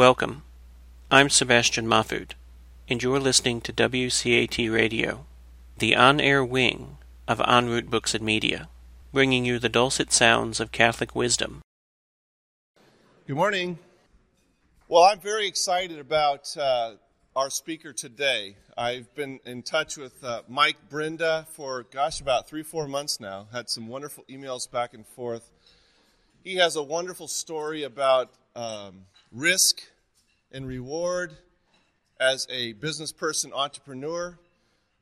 Welcome. I'm Sebastian Mahfood, and you're listening to WCAT Radio, the on air wing of En route Books and Media, bringing you the dulcet sounds of Catholic wisdom. Good morning. Well, I'm very excited about uh, our speaker today. I've been in touch with uh, Mike Brenda for, gosh, about three, four months now. Had some wonderful emails back and forth. He has a wonderful story about um, risk and reward as a business person entrepreneur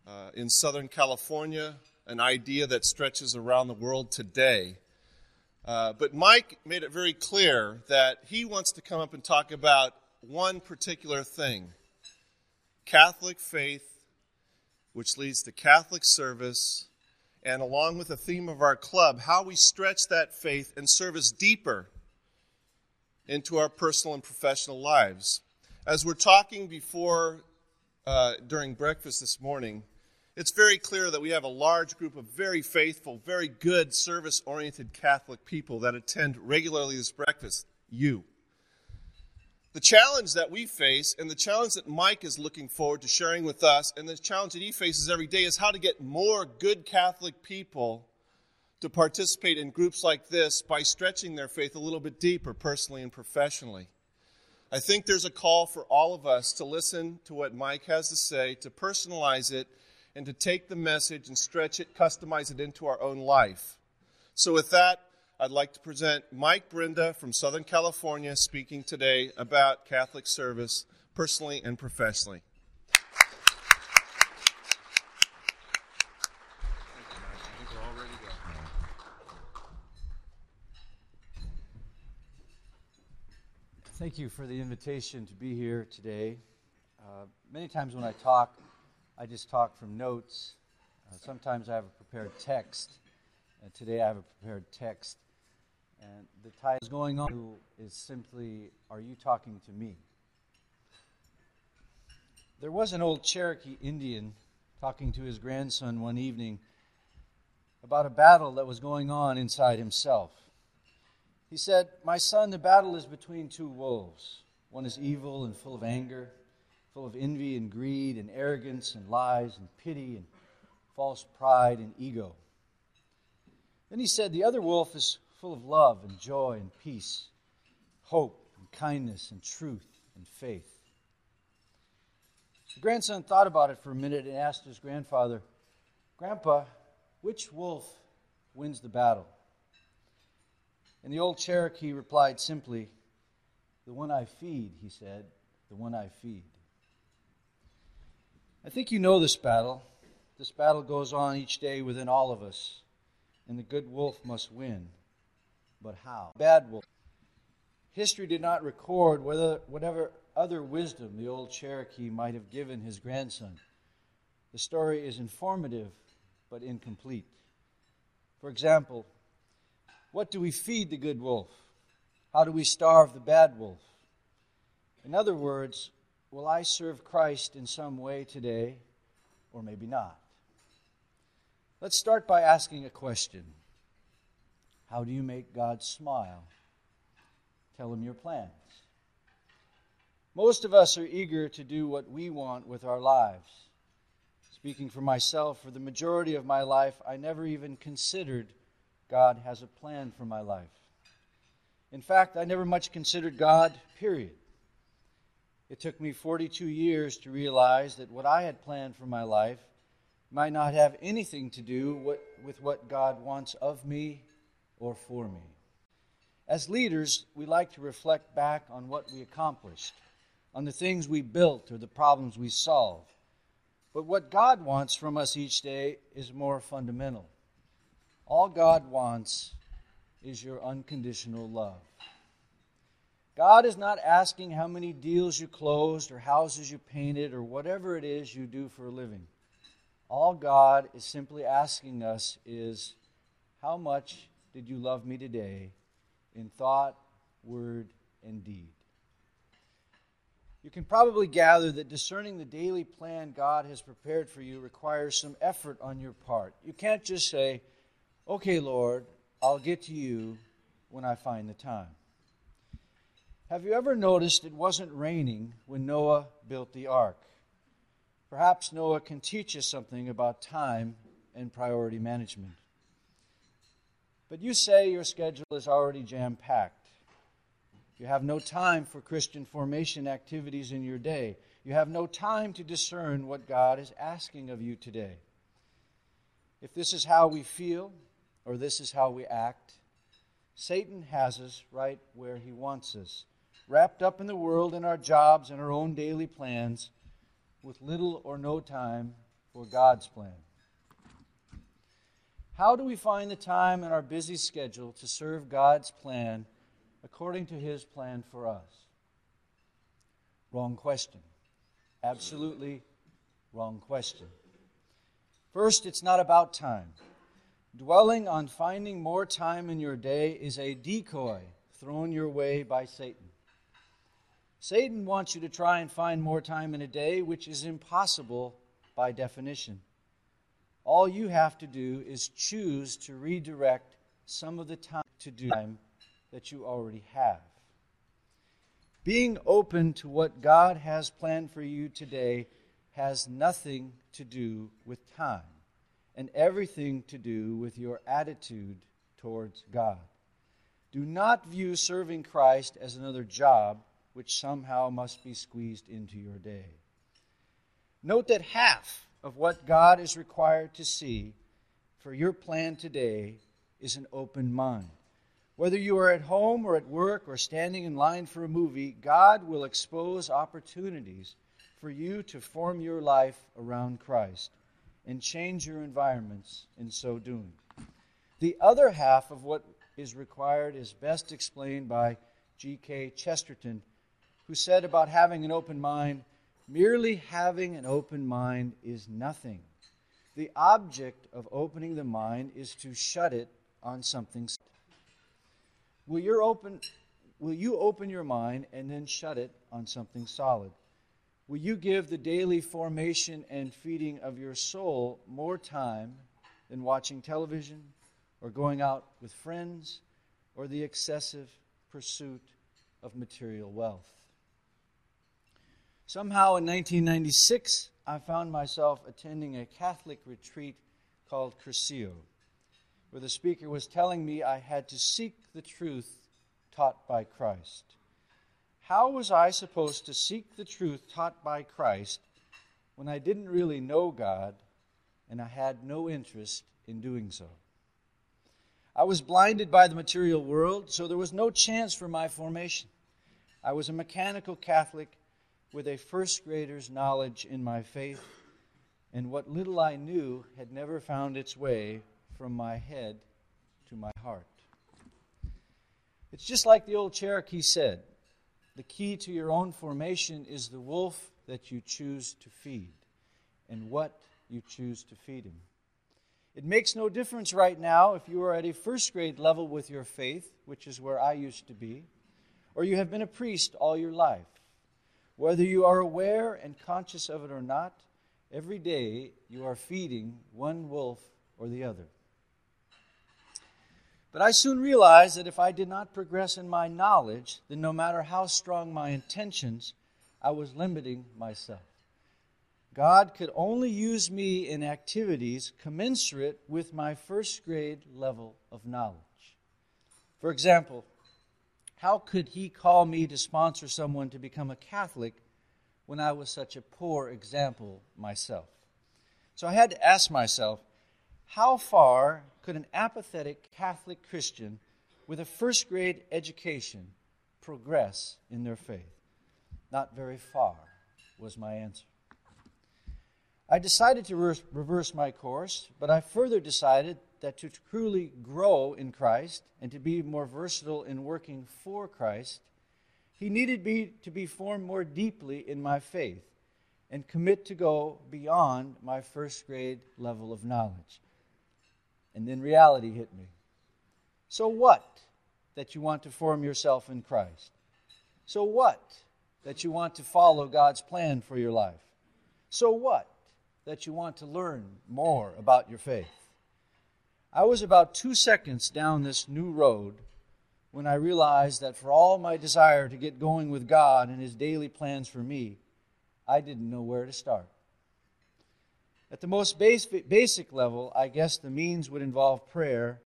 uh, in Southern California, an idea that stretches around the world today. Uh, but Mike made it very clear that he wants to come up and talk about one particular thing Catholic faith, which leads to Catholic service, and along with the theme of our club, how we stretch that faith and service deeper into our personal and professional lives. As we're talking before uh, during breakfast this morning, it's very clear that we have a large group of very faithful, very good, service oriented Catholic people that attend regularly this breakfast. You. The challenge that we face, and the challenge that Mike is looking forward to sharing with us, and the challenge that he faces every day, is how to get more good Catholic people to participate in groups like this by stretching their faith a little bit deeper, personally and professionally. I think there's a call for all of us to listen to what Mike has to say, to personalize it, and to take the message and stretch it, customize it into our own life. So, with that, I'd like to present Mike Brenda from Southern California speaking today about Catholic service, personally and professionally. Thank you for the invitation to be here today. Uh, many times when I talk, I just talk from notes. Uh, sometimes I have a prepared text. Uh, today I have a prepared text. And the title is going on is simply, Are You Talking to Me? There was an old Cherokee Indian talking to his grandson one evening about a battle that was going on inside himself. He said, My son, the battle is between two wolves. One is evil and full of anger, full of envy and greed and arrogance and lies and pity and false pride and ego. Then he said, The other wolf is full of love and joy and peace, hope and kindness and truth and faith. The grandson thought about it for a minute and asked his grandfather, Grandpa, which wolf wins the battle? And the old Cherokee replied simply, The one I feed, he said, the one I feed. I think you know this battle. This battle goes on each day within all of us, and the good wolf must win. But how? Bad wolf. History did not record whether, whatever other wisdom the old Cherokee might have given his grandson. The story is informative but incomplete. For example, what do we feed the good wolf? How do we starve the bad wolf? In other words, will I serve Christ in some way today, or maybe not? Let's start by asking a question How do you make God smile? Tell him your plans. Most of us are eager to do what we want with our lives. Speaking for myself, for the majority of my life, I never even considered God has a plan for my life. In fact, I never much considered God, period. It took me 42 years to realize that what I had planned for my life might not have anything to do with what God wants of me or for me. As leaders, we like to reflect back on what we accomplished, on the things we built or the problems we solved. But what God wants from us each day is more fundamental. All God wants is your unconditional love. God is not asking how many deals you closed or houses you painted or whatever it is you do for a living. All God is simply asking us is, How much did you love me today in thought, word, and deed? You can probably gather that discerning the daily plan God has prepared for you requires some effort on your part. You can't just say, Okay, Lord, I'll get to you when I find the time. Have you ever noticed it wasn't raining when Noah built the ark? Perhaps Noah can teach us something about time and priority management. But you say your schedule is already jam packed. You have no time for Christian formation activities in your day. You have no time to discern what God is asking of you today. If this is how we feel, or this is how we act, Satan has us right where he wants us wrapped up in the world in our jobs in our own daily plans with little or no time for God's plan. How do we find the time in our busy schedule to serve God's plan according to His plan for us? Wrong question. Absolutely wrong question. First, it's not about time. Dwelling on finding more time in your day is a decoy thrown your way by Satan. Satan wants you to try and find more time in a day, which is impossible by definition. All you have to do is choose to redirect some of the time to do time that you already have. Being open to what God has planned for you today has nothing to do with time and everything to do with your attitude towards God. Do not view serving Christ as another job which somehow must be squeezed into your day. Note that half of what God is required to see for your plan today is an open mind. Whether you are at home or at work or standing in line for a movie, God will expose opportunities for you to form your life around Christ and change your environments in so doing. The other half of what is required is best explained by G.K. Chesterton who said about having an open mind, merely having an open mind is nothing. The object of opening the mind is to shut it on something. Will, open, will you open your mind and then shut it on something solid? Will you give the daily formation and feeding of your soul more time than watching television or going out with friends or the excessive pursuit of material wealth? Somehow in 1996, I found myself attending a Catholic retreat called Cursillo, where the speaker was telling me I had to seek the truth taught by Christ. How was I supposed to seek the truth taught by Christ when I didn't really know God and I had no interest in doing so? I was blinded by the material world, so there was no chance for my formation. I was a mechanical Catholic with a first grader's knowledge in my faith, and what little I knew had never found its way from my head to my heart. It's just like the old Cherokee said the key to your own formation is the wolf that you choose to feed and what you choose to feed him. It makes no difference right now if you are at a first grade level with your faith, which is where I used to be, or you have been a priest all your life. Whether you are aware and conscious of it or not, every day you are feeding one wolf or the other. But I soon realized that if I did not progress in my knowledge, then no matter how strong my intentions, I was limiting myself. God could only use me in activities commensurate with my first grade level of knowledge. For example, how could he call me to sponsor someone to become a Catholic when I was such a poor example myself? So I had to ask myself, how far could an apathetic Catholic Christian with a first grade education progress in their faith? Not very far, was my answer. I decided to reverse my course, but I further decided that to truly grow in Christ and to be more versatile in working for Christ, he needed me to be formed more deeply in my faith and commit to go beyond my first grade level of knowledge. And then reality hit me. So what that you want to form yourself in Christ? So what that you want to follow God's plan for your life? So what that you want to learn more about your faith? I was about two seconds down this new road when I realized that for all my desire to get going with God and His daily plans for me, I didn't know where to start. At the most basic level, I guess the means would involve prayer,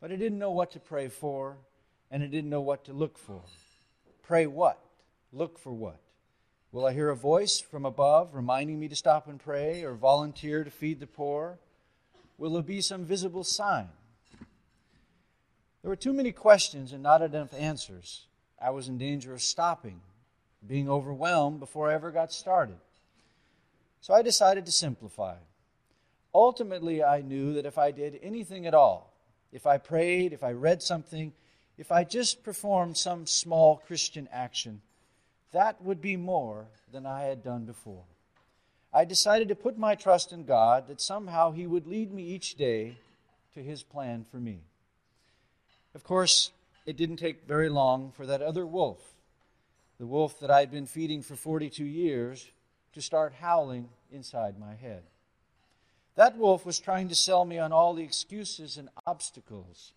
but I didn't know what to pray for, and I didn't know what to look for. Pray what? Look for what? Will I hear a voice from above reminding me to stop and pray or volunteer to feed the poor? Will there be some visible sign? There were too many questions and not enough answers. I was in danger of stopping, being overwhelmed before I ever got started. So I decided to simplify. Ultimately, I knew that if I did anything at all, if I prayed, if I read something, if I just performed some small Christian action, that would be more than I had done before. I decided to put my trust in God that somehow He would lead me each day to His plan for me. Of course, it didn't take very long for that other wolf, the wolf that I'd been feeding for 42 years, to start howling inside my head. That wolf was trying to sell me on all the excuses and obstacles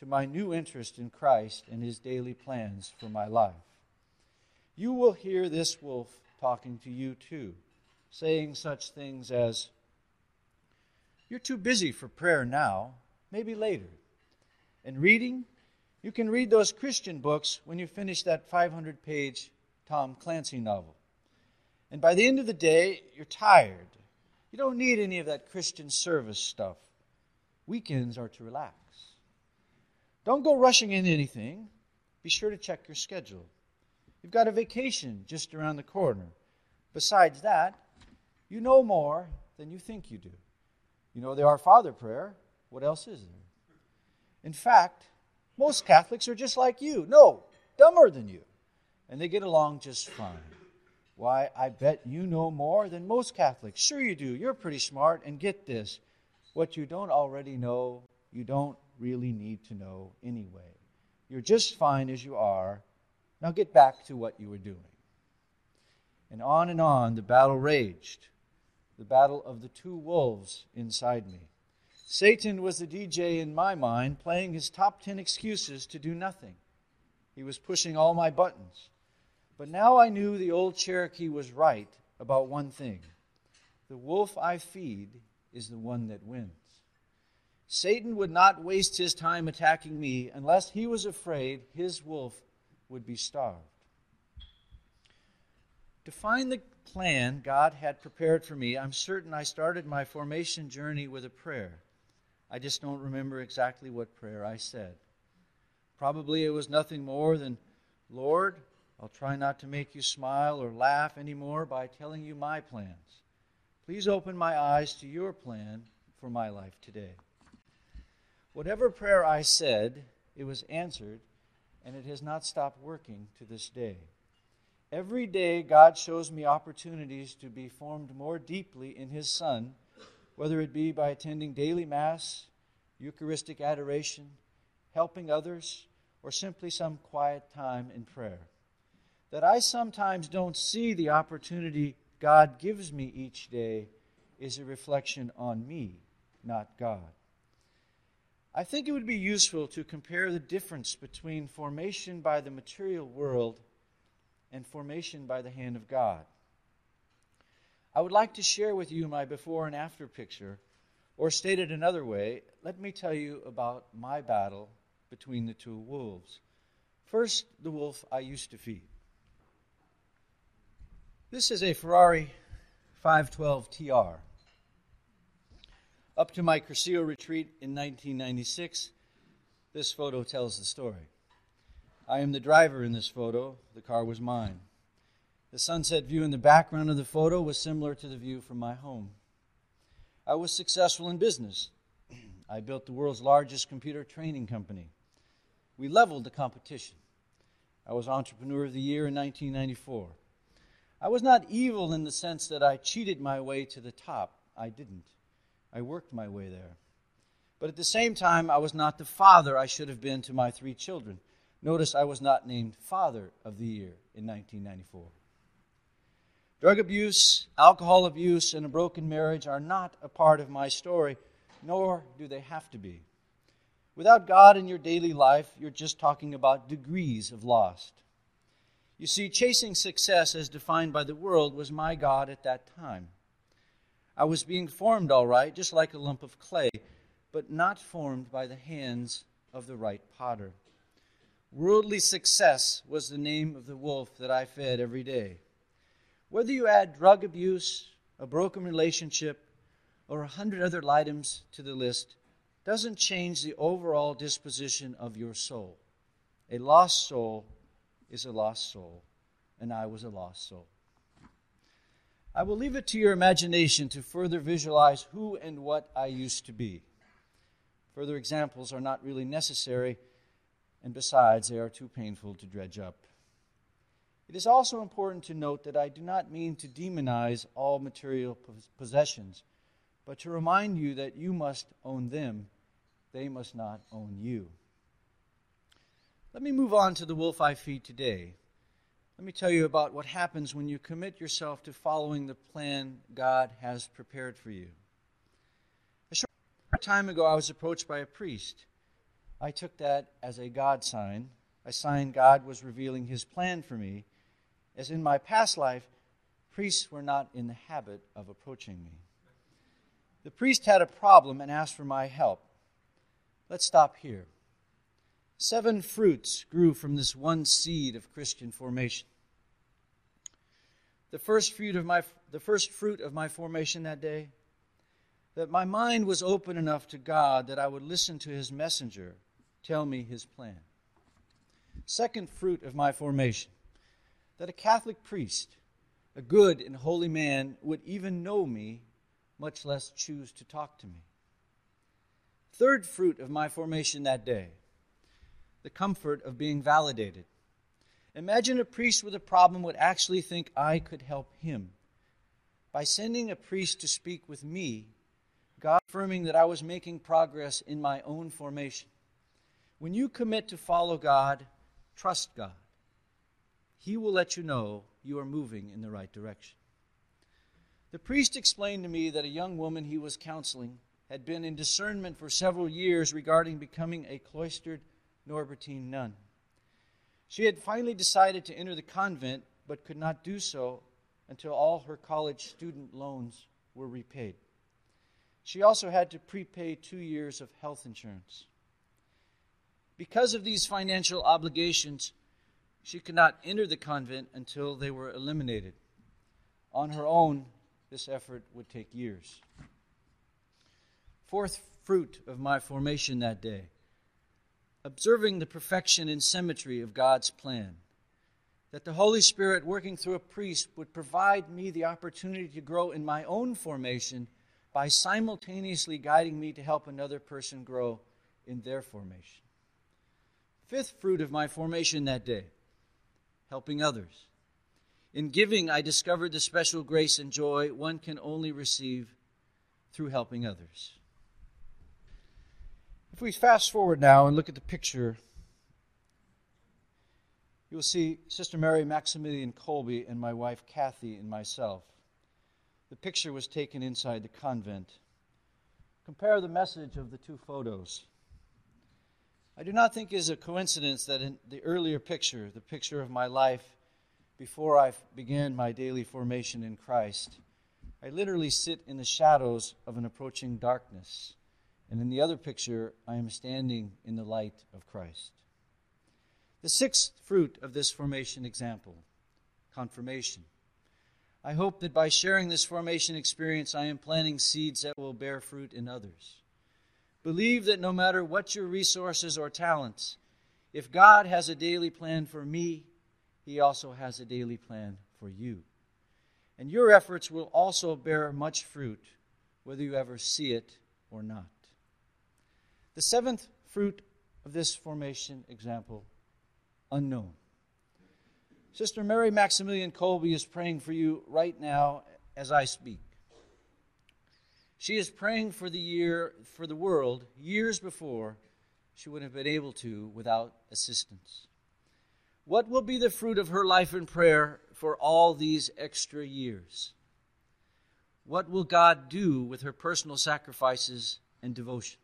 to my new interest in Christ and his daily plans for my life. You will hear this wolf talking to you too, saying such things as, You're too busy for prayer now, maybe later. And reading, you can read those Christian books when you finish that 500 page Tom Clancy novel. And by the end of the day, you're tired. You don't need any of that Christian service stuff. Weekends are to relax. Don't go rushing into anything. Be sure to check your schedule. You've got a vacation just around the corner. Besides that, you know more than you think you do. You know the Our Father prayer. What else is there? In fact, most Catholics are just like you. No, dumber than you. And they get along just fine. Why, I bet you know more than most Catholics. Sure, you do. You're pretty smart. And get this what you don't already know, you don't really need to know anyway. You're just fine as you are. Now get back to what you were doing. And on and on the battle raged the battle of the two wolves inside me. Satan was the DJ in my mind, playing his top 10 excuses to do nothing. He was pushing all my buttons. But now I knew the old Cherokee was right about one thing the wolf I feed is the one that wins. Satan would not waste his time attacking me unless he was afraid his wolf would be starved. To find the plan God had prepared for me, I'm certain I started my formation journey with a prayer. I just don't remember exactly what prayer I said. Probably it was nothing more than, Lord, I'll try not to make you smile or laugh anymore by telling you my plans. Please open my eyes to your plan for my life today. Whatever prayer I said, it was answered, and it has not stopped working to this day. Every day, God shows me opportunities to be formed more deeply in His Son, whether it be by attending daily Mass, Eucharistic adoration, helping others, or simply some quiet time in prayer. That I sometimes don't see the opportunity God gives me each day is a reflection on me, not God. I think it would be useful to compare the difference between formation by the material world and formation by the hand of God. I would like to share with you my before and after picture, or stated another way, let me tell you about my battle between the two wolves. First, the wolf I used to feed. This is a Ferrari 512 TR. Up to my Cursillo retreat in 1996, this photo tells the story. I am the driver in this photo. The car was mine. The sunset view in the background of the photo was similar to the view from my home. I was successful in business. I built the world's largest computer training company. We leveled the competition. I was Entrepreneur of the Year in 1994. I was not evil in the sense that I cheated my way to the top. I didn't. I worked my way there. But at the same time, I was not the father I should have been to my three children. Notice I was not named Father of the Year in 1994. Drug abuse, alcohol abuse, and a broken marriage are not a part of my story, nor do they have to be. Without God in your daily life, you're just talking about degrees of lost. You see, chasing success as defined by the world was my God at that time. I was being formed all right, just like a lump of clay, but not formed by the hands of the right potter. Worldly success was the name of the wolf that I fed every day. Whether you add drug abuse, a broken relationship, or a hundred other items to the list, doesn't change the overall disposition of your soul. A lost soul is a lost soul, and I was a lost soul. I will leave it to your imagination to further visualize who and what I used to be. Further examples are not really necessary, and besides, they are too painful to dredge up. It is also important to note that I do not mean to demonize all material possessions, but to remind you that you must own them, they must not own you. Let me move on to the wolf I feed today. Let me tell you about what happens when you commit yourself to following the plan God has prepared for you. A short time ago, I was approached by a priest. I took that as a God sign, a sign God was revealing his plan for me, as in my past life, priests were not in the habit of approaching me. The priest had a problem and asked for my help. Let's stop here. Seven fruits grew from this one seed of Christian formation. The first fruit of my, the first fruit of my formation that day, that my mind was open enough to God that I would listen to his messenger tell me his plan. Second fruit of my formation, that a Catholic priest, a good and holy man, would even know me, much less choose to talk to me. Third fruit of my formation that day, the comfort of being validated. Imagine a priest with a problem would actually think I could help him. By sending a priest to speak with me, God affirming that I was making progress in my own formation. When you commit to follow God, trust God. He will let you know you are moving in the right direction. The priest explained to me that a young woman he was counseling had been in discernment for several years regarding becoming a cloistered Norbertine nun. She had finally decided to enter the convent, but could not do so until all her college student loans were repaid. She also had to prepay two years of health insurance. Because of these financial obligations, she could not enter the convent until they were eliminated. On her own, this effort would take years. Fourth fruit of my formation that day observing the perfection and symmetry of God's plan. That the Holy Spirit, working through a priest, would provide me the opportunity to grow in my own formation by simultaneously guiding me to help another person grow in their formation. Fifth fruit of my formation that day helping others. In giving, I discovered the special grace and joy one can only receive through helping others. If we fast forward now and look at the picture, you will see Sister Mary Maximilian Kolbe and my wife Kathy and myself. The picture was taken inside the convent. Compare the message of the two photos. I do not think it is a coincidence that in the earlier picture, the picture of my life before I began my daily formation in Christ, I literally sit in the shadows of an approaching darkness. And in the other picture, I am standing in the light of Christ. The sixth fruit of this formation example confirmation. I hope that by sharing this formation experience, I am planting seeds that will bear fruit in others. Believe that no matter what your resources or talents, if God has a daily plan for me, He also has a daily plan for you. And your efforts will also bear much fruit, whether you ever see it or not. The seventh fruit of this formation example unknown. Sister Mary Maximilian Kolbe is praying for you right now as I speak. She is praying for the year for the world years before she would have been able to without assistance. What will be the fruit of her life in prayer for all these extra years? What will God do with her personal sacrifices and devotion?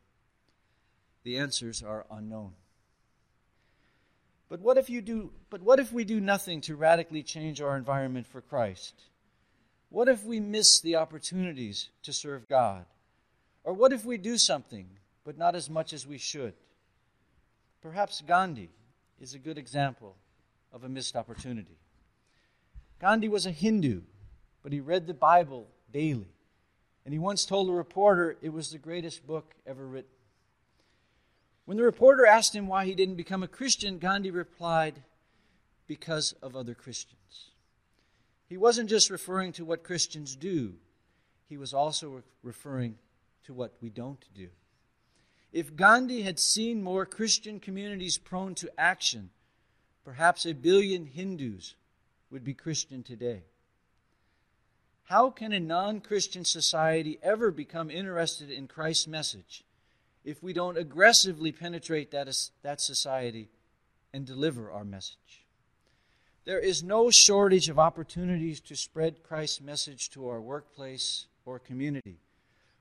The answers are unknown. But what if you do but what if we do nothing to radically change our environment for Christ? What if we miss the opportunities to serve God? Or what if we do something but not as much as we should? Perhaps Gandhi is a good example of a missed opportunity. Gandhi was a Hindu, but he read the Bible daily. And he once told a reporter it was the greatest book ever written. When the reporter asked him why he didn't become a Christian, Gandhi replied, Because of other Christians. He wasn't just referring to what Christians do, he was also referring to what we don't do. If Gandhi had seen more Christian communities prone to action, perhaps a billion Hindus would be Christian today. How can a non Christian society ever become interested in Christ's message if we don't aggressively penetrate that, that society and deliver our message? There is no shortage of opportunities to spread Christ's message to our workplace or community.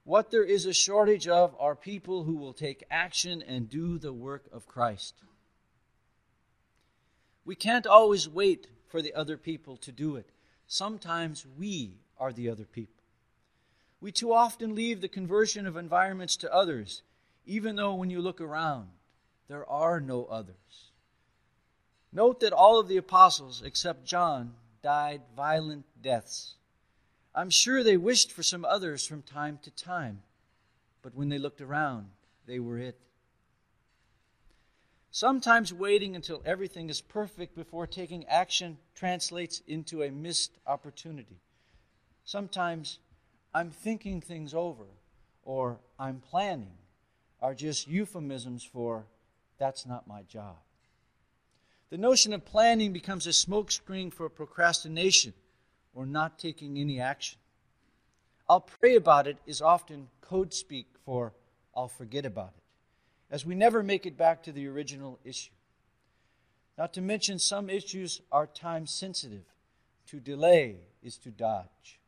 What there is a shortage of are people who will take action and do the work of Christ. We can't always wait for the other people to do it. Sometimes we are the other people. We too often leave the conversion of environments to others, even though when you look around, there are no others. Note that all of the apostles, except John, died violent deaths. I'm sure they wished for some others from time to time, but when they looked around, they were it. Sometimes waiting until everything is perfect before taking action translates into a missed opportunity. Sometimes I'm thinking things over or I'm planning are just euphemisms for that's not my job. The notion of planning becomes a smokescreen for procrastination or not taking any action. I'll pray about it is often code speak for I'll forget about it, as we never make it back to the original issue. Not to mention, some issues are time sensitive. To delay is to dodge.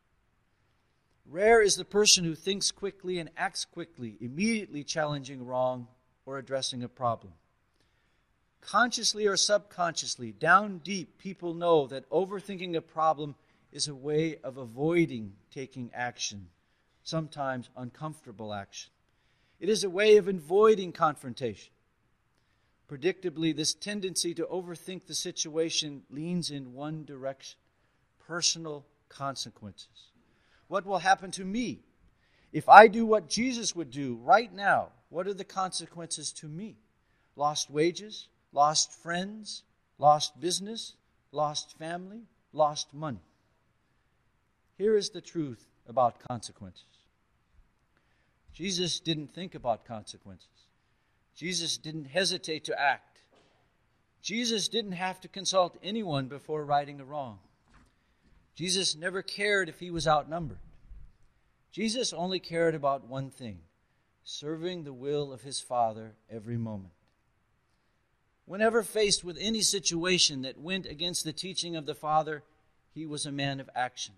Rare is the person who thinks quickly and acts quickly, immediately challenging wrong or addressing a problem. Consciously or subconsciously, down deep, people know that overthinking a problem is a way of avoiding taking action, sometimes uncomfortable action. It is a way of avoiding confrontation. Predictably, this tendency to overthink the situation leans in one direction personal consequences. What will happen to me? If I do what Jesus would do right now, what are the consequences to me? Lost wages, lost friends, lost business, lost family, lost money. Here is the truth about consequences Jesus didn't think about consequences, Jesus didn't hesitate to act. Jesus didn't have to consult anyone before righting a wrong. Jesus never cared if he was outnumbered. Jesus only cared about one thing serving the will of his Father every moment. Whenever faced with any situation that went against the teaching of the Father, he was a man of action.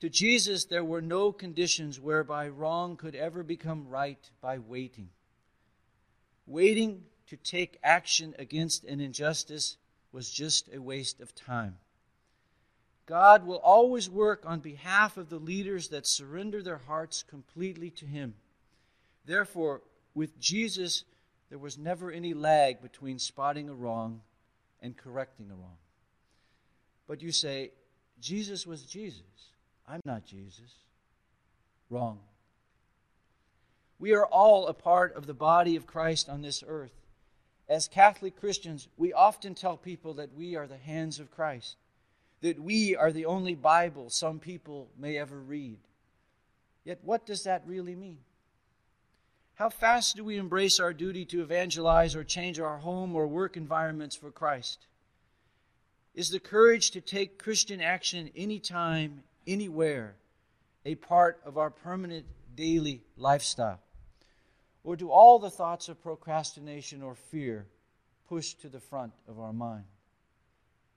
To Jesus, there were no conditions whereby wrong could ever become right by waiting. Waiting to take action against an injustice was just a waste of time. God will always work on behalf of the leaders that surrender their hearts completely to Him. Therefore, with Jesus, there was never any lag between spotting a wrong and correcting a wrong. But you say, Jesus was Jesus. I'm not Jesus. Wrong. We are all a part of the body of Christ on this earth. As Catholic Christians, we often tell people that we are the hands of Christ, that we are the only Bible some people may ever read. Yet, what does that really mean? How fast do we embrace our duty to evangelize or change our home or work environments for Christ? Is the courage to take Christian action anytime, anywhere a part of our permanent daily lifestyle? Or do all the thoughts of procrastination or fear push to the front of our mind?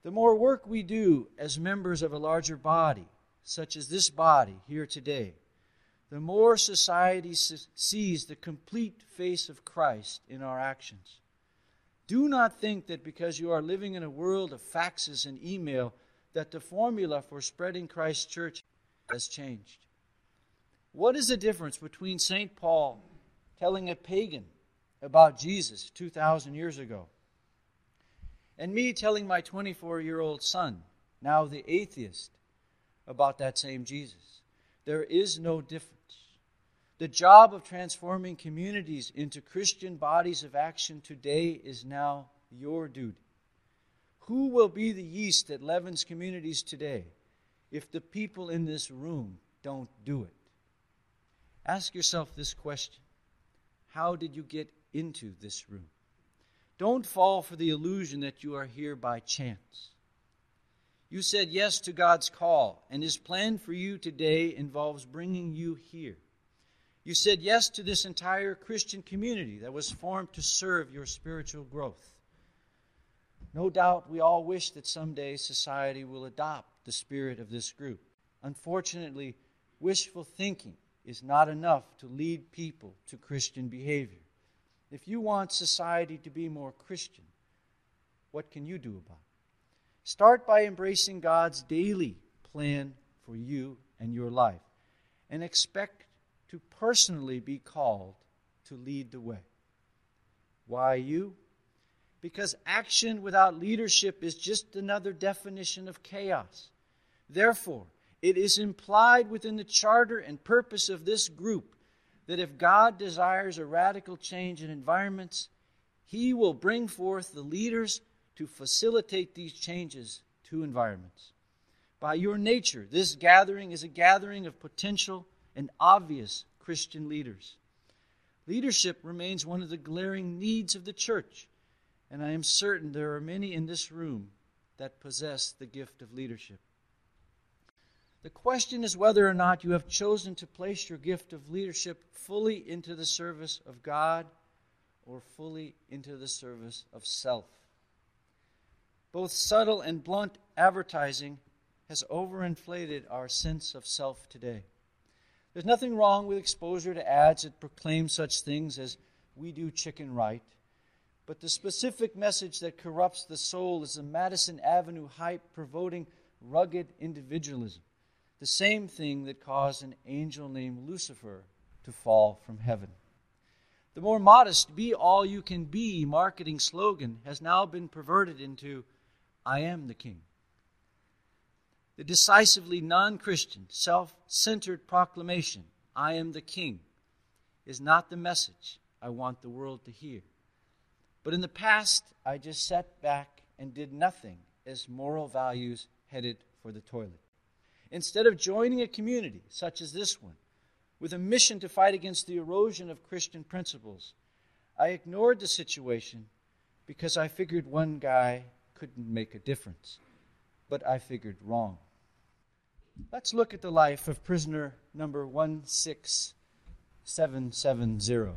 The more work we do as members of a larger body, such as this body here today, the more society sees the complete face of Christ in our actions. Do not think that because you are living in a world of faxes and email, that the formula for spreading Christ's church has changed. What is the difference between St. Paul telling a pagan about Jesus 2,000 years ago and me telling my 24 year old son, now the atheist, about that same Jesus? There is no difference. The job of transforming communities into Christian bodies of action today is now your duty. Who will be the yeast that leavens communities today if the people in this room don't do it? Ask yourself this question How did you get into this room? Don't fall for the illusion that you are here by chance. You said yes to God's call, and His plan for you today involves bringing you here. You said yes to this entire Christian community that was formed to serve your spiritual growth. No doubt we all wish that someday society will adopt the spirit of this group. Unfortunately, wishful thinking is not enough to lead people to Christian behavior. If you want society to be more Christian, what can you do about it? Start by embracing God's daily plan for you and your life and expect to personally be called to lead the way. Why you? Because action without leadership is just another definition of chaos. Therefore, it is implied within the charter and purpose of this group that if God desires a radical change in environments, He will bring forth the leaders to facilitate these changes to environments. By your nature, this gathering is a gathering of potential and obvious Christian leaders. Leadership remains one of the glaring needs of the church, and I am certain there are many in this room that possess the gift of leadership. The question is whether or not you have chosen to place your gift of leadership fully into the service of God or fully into the service of self. Both subtle and blunt advertising has overinflated our sense of self today. There's nothing wrong with exposure to ads that proclaim such things as, we do chicken right. But the specific message that corrupts the soul is the Madison Avenue hype promoting rugged individualism the same thing that caused an angel named Lucifer to fall from heaven. The more modest, be all you can be marketing slogan has now been perverted into, I am the king. The decisively non Christian, self centered proclamation, I am the king, is not the message I want the world to hear. But in the past, I just sat back and did nothing as moral values headed for the toilet. Instead of joining a community such as this one with a mission to fight against the erosion of Christian principles, I ignored the situation because I figured one guy couldn't make a difference. But I figured wrong. Let's look at the life of prisoner number 16770.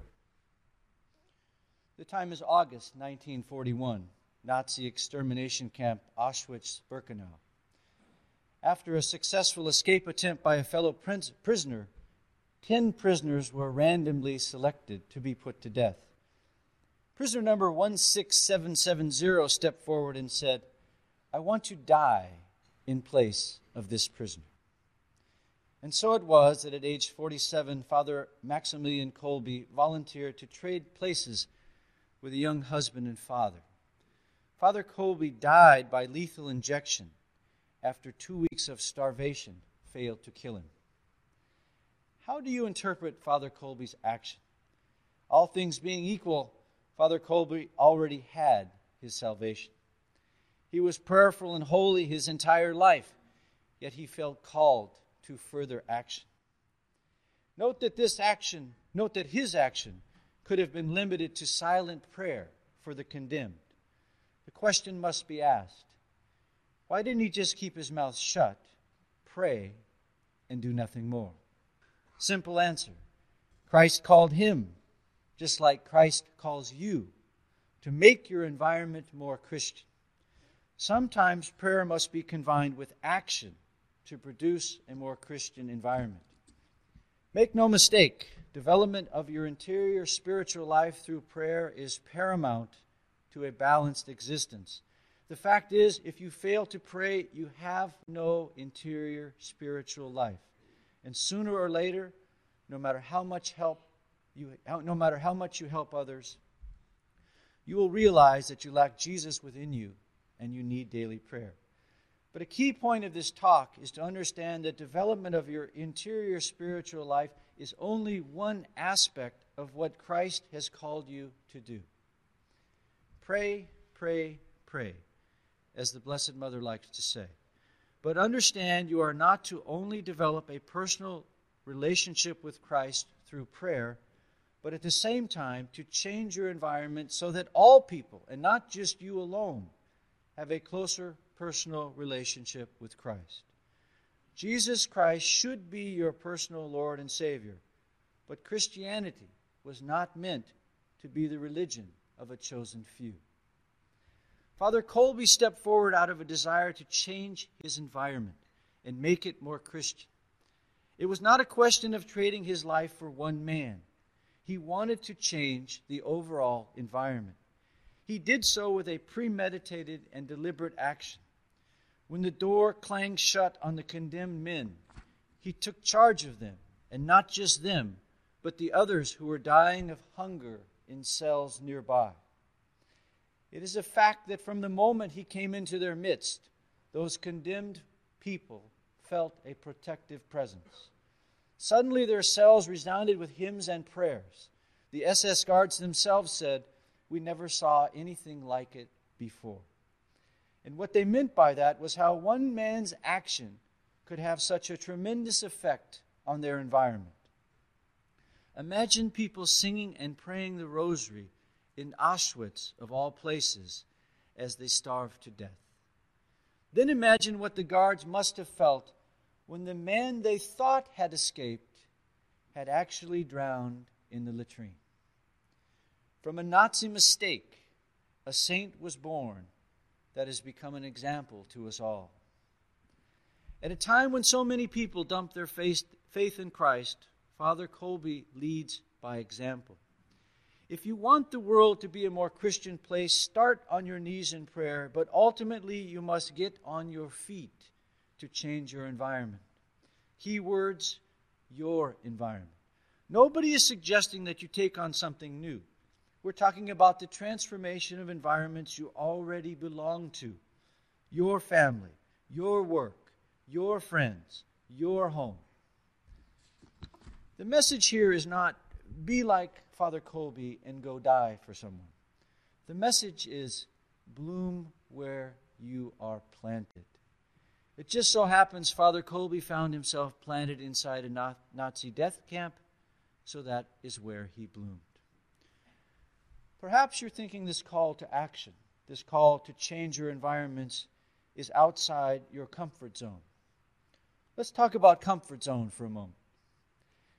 The time is August 1941, Nazi extermination camp Auschwitz Birkenau after a successful escape attempt by a fellow prisoner, 10 prisoners were randomly selected to be put to death. Prisoner number 16770 stepped forward and said, I want to die in place of this prisoner. And so it was that at age 47, Father Maximilian Kolbe volunteered to trade places with a young husband and father. Father Kolbe died by lethal injection after two weeks of starvation, failed to kill him. How do you interpret Father Kolbe's action? All things being equal, Father Kolbe already had his salvation. He was prayerful and holy his entire life, yet he felt called to further action. Note that this action, note that his action could have been limited to silent prayer for the condemned. The question must be asked why didn't he just keep his mouth shut, pray, and do nothing more? Simple answer Christ called him, just like Christ calls you, to make your environment more Christian. Sometimes prayer must be combined with action to produce a more Christian environment. Make no mistake, development of your interior spiritual life through prayer is paramount to a balanced existence. The fact is, if you fail to pray, you have no interior spiritual life. And sooner or later, no matter how much help you no matter how much you help others, you will realize that you lack Jesus within you and you need daily prayer. But a key point of this talk is to understand that development of your interior spiritual life is only one aspect of what Christ has called you to do. Pray, pray, pray, as the Blessed Mother likes to say. But understand you are not to only develop a personal relationship with Christ through prayer, but at the same time to change your environment so that all people, and not just you alone, have a closer personal relationship with Christ. Jesus Christ should be your personal Lord and Savior, but Christianity was not meant to be the religion of a chosen few. Father Kolbe stepped forward out of a desire to change his environment and make it more Christian. It was not a question of trading his life for one man. He wanted to change the overall environment. He did so with a premeditated and deliberate action. When the door clanged shut on the condemned men, he took charge of them, and not just them, but the others who were dying of hunger in cells nearby. It is a fact that from the moment he came into their midst, those condemned people felt a protective presence. Suddenly their cells resounded with hymns and prayers. The SS guards themselves said, We never saw anything like it before. And what they meant by that was how one man's action could have such a tremendous effect on their environment. Imagine people singing and praying the rosary in Auschwitz, of all places, as they starved to death. Then imagine what the guards must have felt when the man they thought had escaped had actually drowned in the latrine. From a Nazi mistake, a saint was born that has become an example to us all. At a time when so many people dump their faith, in Christ, Father Kolbe leads by example. If you want the world to be a more Christian place, start on your knees in prayer, but ultimately you must get on your feet to change your environment. Key words your environment. Nobody is suggesting that you take on something new. We're talking about the transformation of environments you already belong to your family, your work, your friends, your home. The message here is not be like Father Kolbe and go die for someone. The message is bloom where you are planted. It just so happens Father Kolbe found himself planted inside a Nazi death camp, so that is where he bloomed. Perhaps you're thinking this call to action, this call to change your environments, is outside your comfort zone. Let's talk about comfort zone for a moment.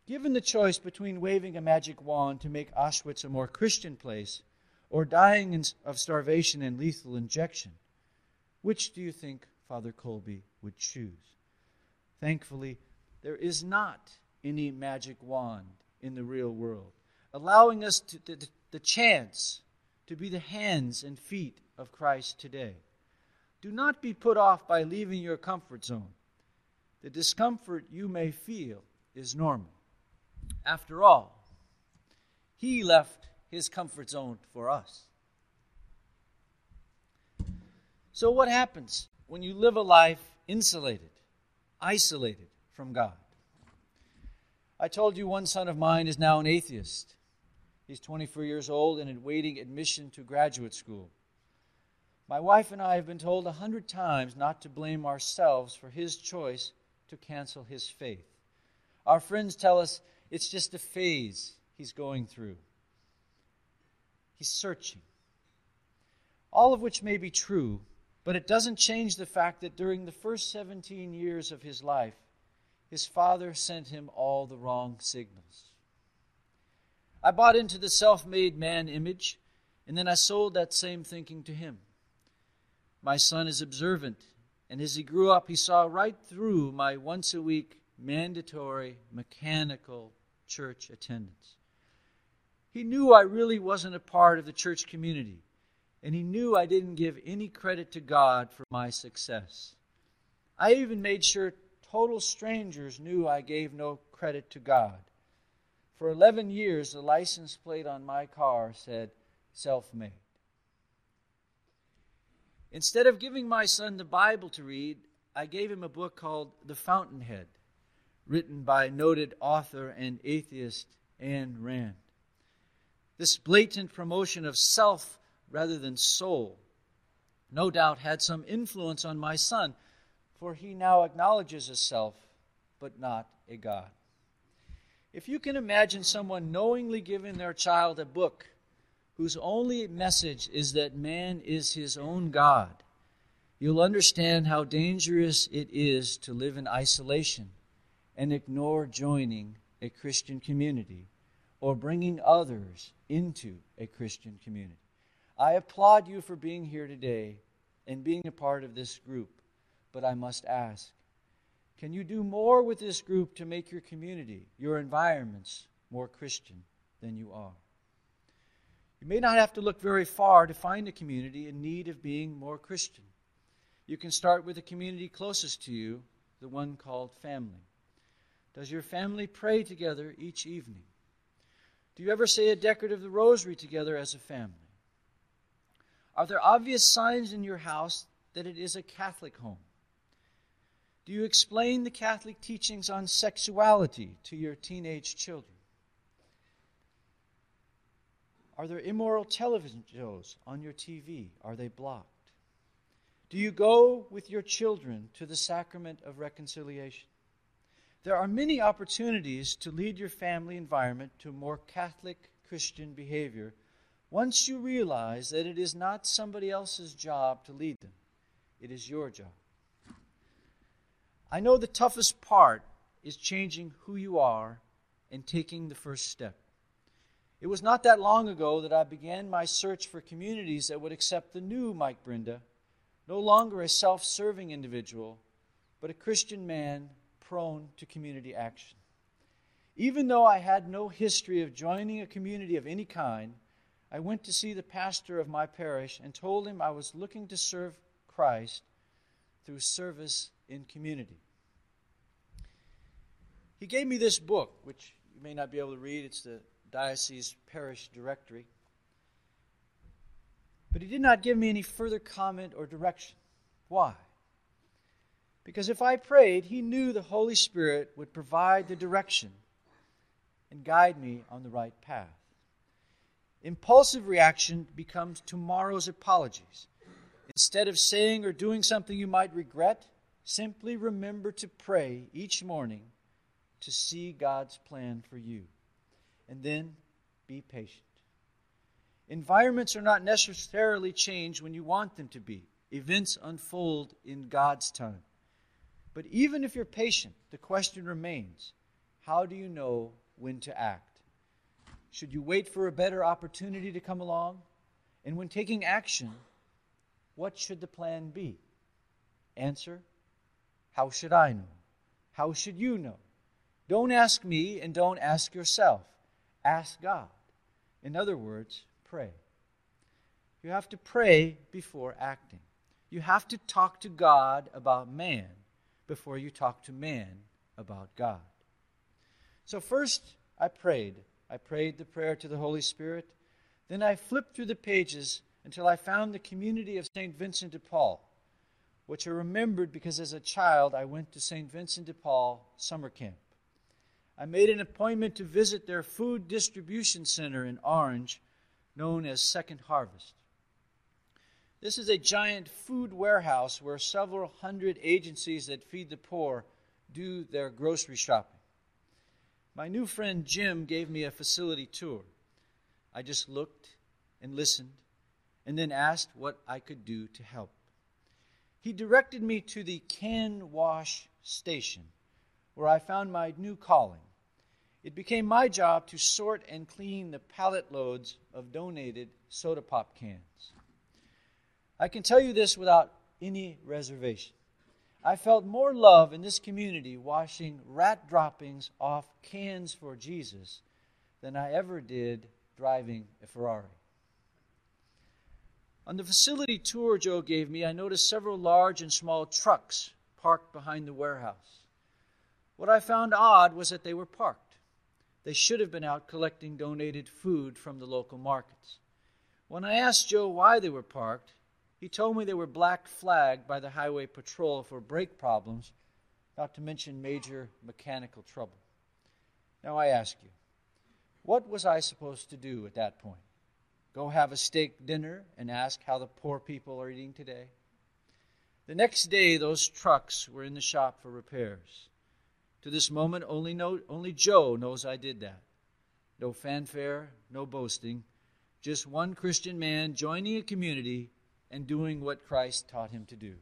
Given the choice between waving a magic wand to make Auschwitz a more Christian place or dying of starvation and lethal injection, which do you think Father Kolbe would choose? Thankfully, there is not any magic wand in the real world, allowing us to, the, the chance to be the hands and feet of Christ today. Do not be put off by leaving your comfort zone. The discomfort you may feel is normal. After all, He left His comfort zone for us. So, what happens when you live a life insulated, isolated from God? I told you one son of mine is now an atheist. He's 24 years old and awaiting admission to graduate school. My wife and I have been told a hundred times not to blame ourselves for his choice to cancel his faith. Our friends tell us it's just a phase he's going through. He's searching. All of which may be true, but it doesn't change the fact that during the first 17 years of his life, his father sent him all the wrong signals. I bought into the self made man image, and then I sold that same thinking to him. My son is observant, and as he grew up, he saw right through my once a week mandatory, mechanical church attendance. He knew I really wasn't a part of the church community, and he knew I didn't give any credit to God for my success. I even made sure total strangers knew I gave no credit to God. For 11 years, the license plate on my car said self made. Instead of giving my son the Bible to read, I gave him a book called The Fountainhead, written by noted author and atheist Ayn Rand. This blatant promotion of self rather than soul no doubt had some influence on my son, for he now acknowledges a self, but not a God. If you can imagine someone knowingly giving their child a book whose only message is that man is his own God, you'll understand how dangerous it is to live in isolation and ignore joining a Christian community or bringing others into a Christian community. I applaud you for being here today and being a part of this group, but I must ask can you do more with this group to make your community, your environments, more Christian than you are? You may not have to look very far to find a community in need of being more Christian. You can start with the community closest to you, the one called family. Does your family pray together each evening? Do you ever say a decade of the rosary together as a family? Are there obvious signs in your house that it is a Catholic home? Do you explain the Catholic teachings on sexuality to your teenage children? Are there immoral television shows on your TV? Are they blocked? Do you go with your children to the sacrament of reconciliation? There are many opportunities to lead your family environment to more Catholic Christian behavior once you realize that it is not somebody else's job to lead them, it is your job. I know the toughest part is changing who you are and taking the first step. It was not that long ago that I began my search for communities that would accept the new Mike Brinda, no longer a self serving individual, but a Christian man prone to community action. Even though I had no history of joining a community of any kind, I went to see the pastor of my parish and told him I was looking to serve Christ through service in community. He gave me this book, which you may not be able to read. It's the Diocese Parish Directory. But he did not give me any further comment or direction. Why? Because if I prayed, he knew the Holy Spirit would provide the direction and guide me on the right path. Impulsive reaction becomes tomorrow's apologies. Instead of saying or doing something you might regret, simply remember to pray each morning to see God's plan for you and then be patient. Environments are not necessarily changed when you want them to be. Events unfold in God's time. But even if you're patient, the question remains how do you know when to act? Should you wait for a better opportunity to come along? And when taking action, what should the plan be? Answer How should I know? How should you know? Don't ask me and don't ask yourself. Ask God. In other words, pray. You have to pray before acting. You have to talk to God about man before you talk to man about God. So, first, I prayed. I prayed the prayer to the Holy Spirit. Then I flipped through the pages until I found the community of St. Vincent de Paul, which I remembered because as a child I went to St. Vincent de Paul summer camp. I made an appointment to visit their food distribution center in Orange, known as Second Harvest. This is a giant food warehouse where several hundred agencies that feed the poor do their grocery shopping. My new friend Jim gave me a facility tour. I just looked and listened and then asked what I could do to help. He directed me to the can wash station, where I found my new calling it became my job to sort and clean the pallet loads of donated soda pop cans. I can tell you this without any reservation. I felt more love in this community washing rat droppings off cans for Jesus than I ever did driving a Ferrari. On the facility tour Joe gave me, I noticed several large and small trucks parked behind the warehouse. What I found odd was that they were parked. They should have been out collecting donated food from the local markets. When I asked Joe why they were parked, he told me they were black flagged by the highway patrol for brake problems, not to mention major mechanical trouble. Now I ask you, what was I supposed to do at that point? Go have a steak dinner and ask how the poor people are eating today? The next day, those trucks were in the shop for repairs. To this moment, only, know, only Joe knows I did that. No fanfare, no boasting, just one Christian man joining a community and doing what Christ taught him to do.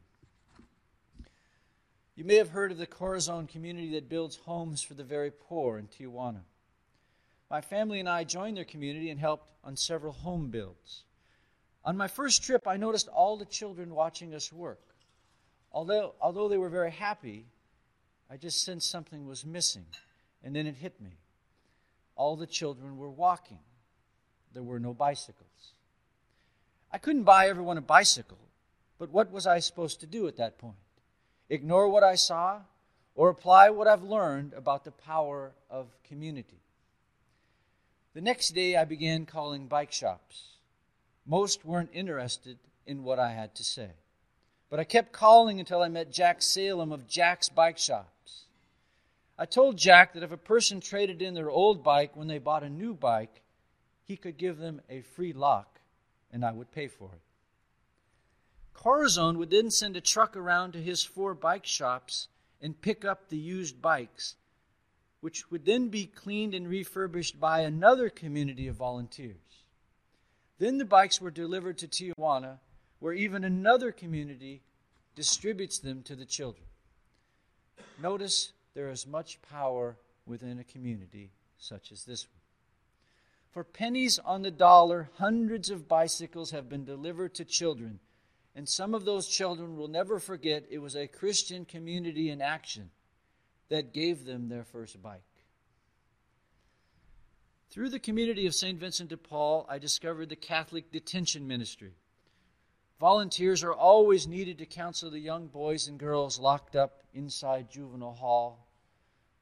You may have heard of the Corazon community that builds homes for the very poor in Tijuana. My family and I joined their community and helped on several home builds. On my first trip, I noticed all the children watching us work. Although, although they were very happy, I just sensed something was missing, and then it hit me. All the children were walking, there were no bicycles. I couldn't buy everyone a bicycle, but what was I supposed to do at that point? Ignore what I saw or apply what I've learned about the power of community? The next day, I began calling bike shops. Most weren't interested in what I had to say. But I kept calling until I met Jack Salem of Jack's Bike Shops. I told Jack that if a person traded in their old bike when they bought a new bike, he could give them a free lock and I would pay for it. Corazon would then send a truck around to his four bike shops and pick up the used bikes which would then be cleaned and refurbished by another community of volunteers. Then the bikes were delivered to Tijuana, where even another community distributes them to the children. Notice there is much power within a community such as this one. For pennies on the dollar, hundreds of bicycles have been delivered to children, and some of those children will never forget it was a Christian community in action that gave them their first bike. Through the community of St. Vincent de Paul, I discovered the Catholic Detention Ministry. Volunteers are always needed to counsel the young boys and girls locked up inside juvenile hall.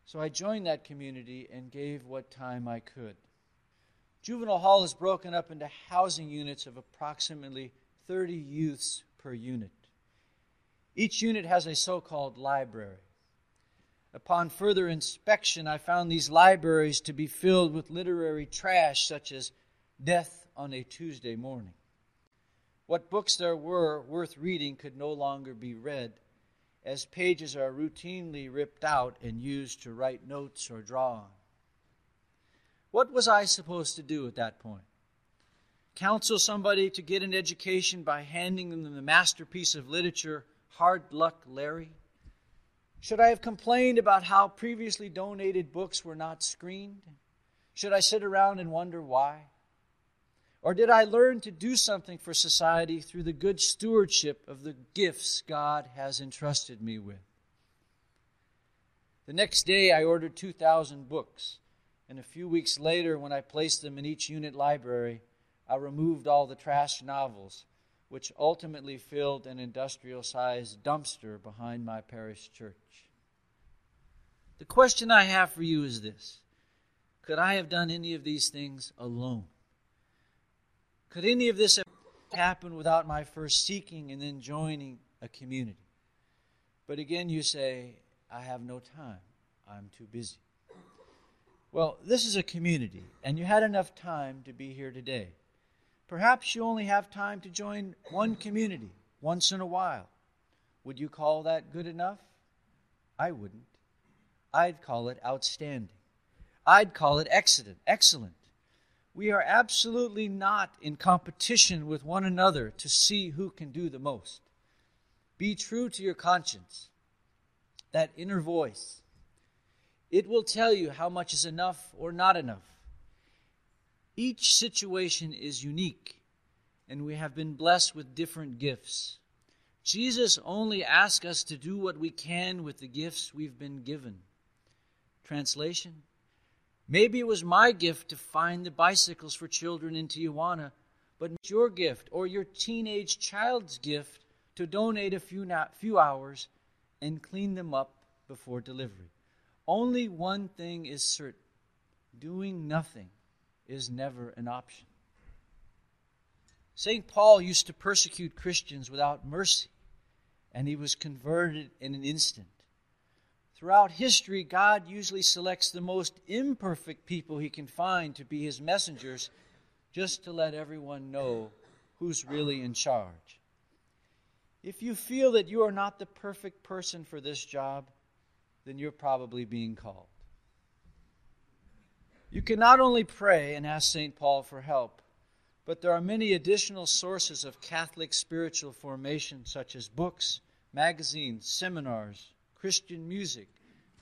So I joined that community and gave what time I could. Juvenile hall is broken up into housing units of approximately 30 youths per unit. Each unit has a so called library. Upon further inspection, I found these libraries to be filled with literary trash such as Death on a Tuesday Morning. What books there were worth reading could no longer be read, as pages are routinely ripped out and used to write notes or draw on. What was I supposed to do at that point? Counsel somebody to get an education by handing them the masterpiece of literature, Hard Luck Larry? Should I have complained about how previously donated books were not screened? Should I sit around and wonder why? Or did I learn to do something for society through the good stewardship of the gifts God has entrusted me with? The next day, I ordered 2,000 books, and a few weeks later, when I placed them in each unit library, I removed all the trash novels, which ultimately filled an industrial sized dumpster behind my parish church. The question I have for you is this Could I have done any of these things alone? Could any of this have happened without my first seeking and then joining a community? But again, you say, I have no time. I'm too busy. Well, this is a community, and you had enough time to be here today. Perhaps you only have time to join one community once in a while. Would you call that good enough? I wouldn't. I'd call it outstanding. I'd call it excellent. Excellent. We are absolutely not in competition with one another to see who can do the most. Be true to your conscience, that inner voice. It will tell you how much is enough or not enough. Each situation is unique, and we have been blessed with different gifts. Jesus only asks us to do what we can with the gifts we've been given. Translation Maybe it was my gift to find the bicycles for children in Tijuana, but it's your gift or your teenage child's gift to donate a few, few hours and clean them up before delivery. Only one thing is certain doing nothing is never an option. St. Paul used to persecute Christians without mercy, and he was converted in an instant. Throughout history, God usually selects the most imperfect people he can find to be his messengers just to let everyone know who's really in charge. If you feel that you are not the perfect person for this job, then you're probably being called. You can not only pray and ask St. Paul for help, but there are many additional sources of Catholic spiritual formation, such as books, magazines, seminars, Christian music,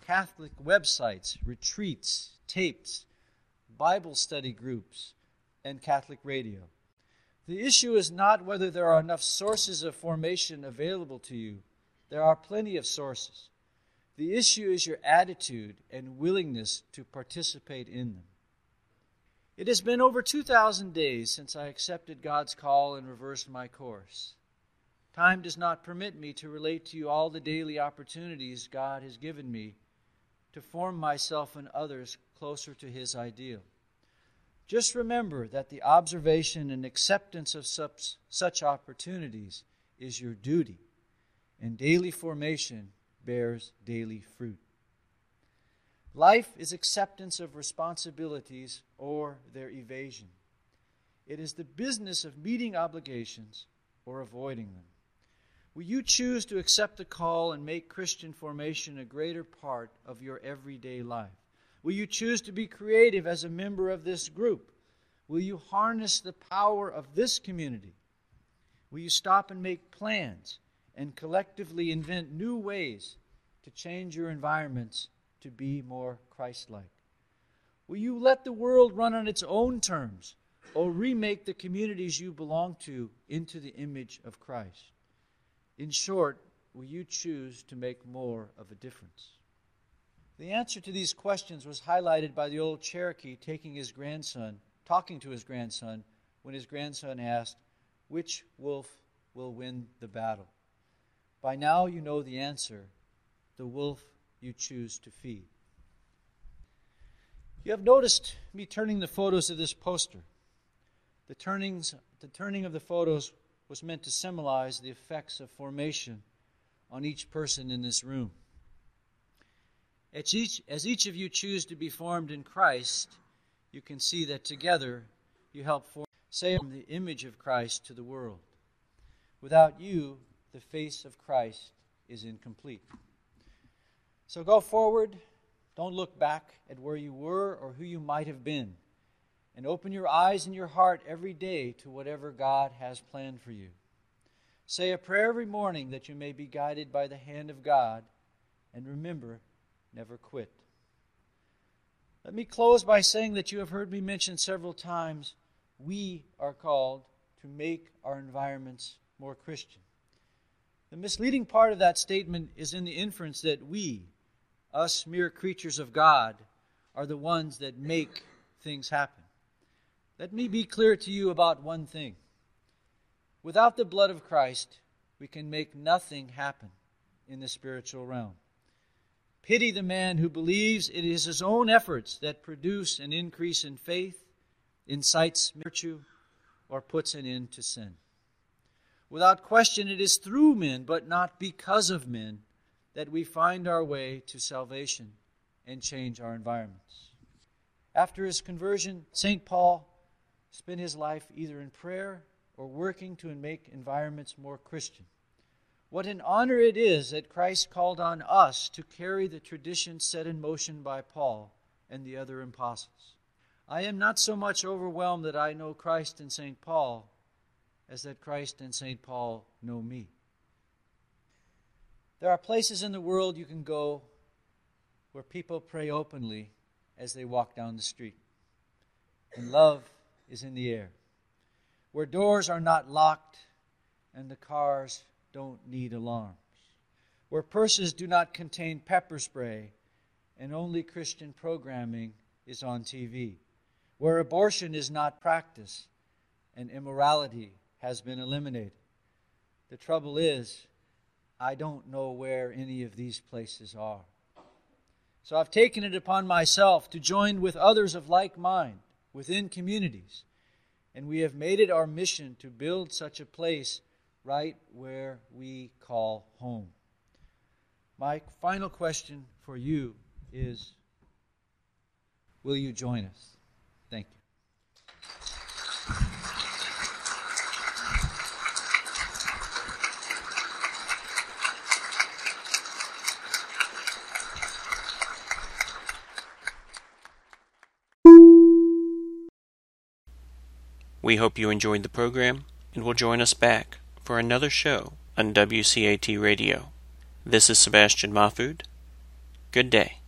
Catholic websites, retreats, tapes, Bible study groups, and Catholic radio. The issue is not whether there are enough sources of formation available to you. There are plenty of sources. The issue is your attitude and willingness to participate in them. It has been over 2,000 days since I accepted God's call and reversed my course. Time does not permit me to relate to you all the daily opportunities God has given me to form myself and others closer to His ideal. Just remember that the observation and acceptance of such, opportunities is your duty, and daily formation bears daily fruit. Life is acceptance of responsibilities or their evasion. It is the business of meeting obligations or avoiding them. Will you choose to accept the call and make Christian formation a greater part of your everyday life? Will you choose to be creative as a member of this group? Will you harness the power of this community? Will you stop and make plans and collectively invent new ways to change your environments to be more Christ like? Will you let the world run on its own terms or remake the communities you belong to into the image of Christ? In short, will you choose to make more of a difference? The answer to these questions was highlighted by the old Cherokee taking his grandson, talking to his grandson, when his grandson asked, Which wolf will win the battle? By now you know the answer the wolf you choose to feed. You have noticed me turning the photos of this poster. The, turnings, the turning of the photos was meant to symbolize the effects of formation on each person in this room. As each, as each of you choose to be formed in Christ, you can see that together you help form say the image of Christ to the world. Without you, the face of Christ is incomplete. So go forward. Don't look back at where you were or who you might have been and open your eyes and your heart every day to whatever God has planned for you. Say a prayer every morning that you may be guided by the hand of God, and remember, never quit. Let me close by saying that you have heard me mention several times we are called to make our environments more Christian. The misleading part of that statement is in the inference that we, us mere creatures of God, are the ones that make things happen. Let me be clear to you about one thing. Without the blood of Christ, we can make nothing happen in the spiritual realm. Pity the man who believes it is his own efforts that produce an increase in faith, incites virtue, or puts an end to sin. Without question, it is through men, but not because of men, that we find our way to salvation and change our environments. After his conversion, St. Paul spent his life either in prayer or working to make environments more Christian. What an honor it is that Christ called on us to carry the tradition set in motion by Paul and the other apostles. I am not so much overwhelmed that I know Christ and St. Paul as that Christ and St. Paul know me. There are places in the world you can go where people pray openly as they walk down the street. And love is in the air, where doors are not locked and the cars don't need alarms, where purses do not contain pepper spray and only Christian programming is on TV, where abortion is not practiced and immorality has been eliminated. The trouble is, I don't know where any of these places are. So I've taken it upon myself to join with others of like mind within communities, and we have made it our mission to build such a place right where we call home. My final question for you is Will you join us? Thank you. We hope you enjoyed the program and will join us back for another show on WCAT Radio. This is Sebastian Mahfood. Good day.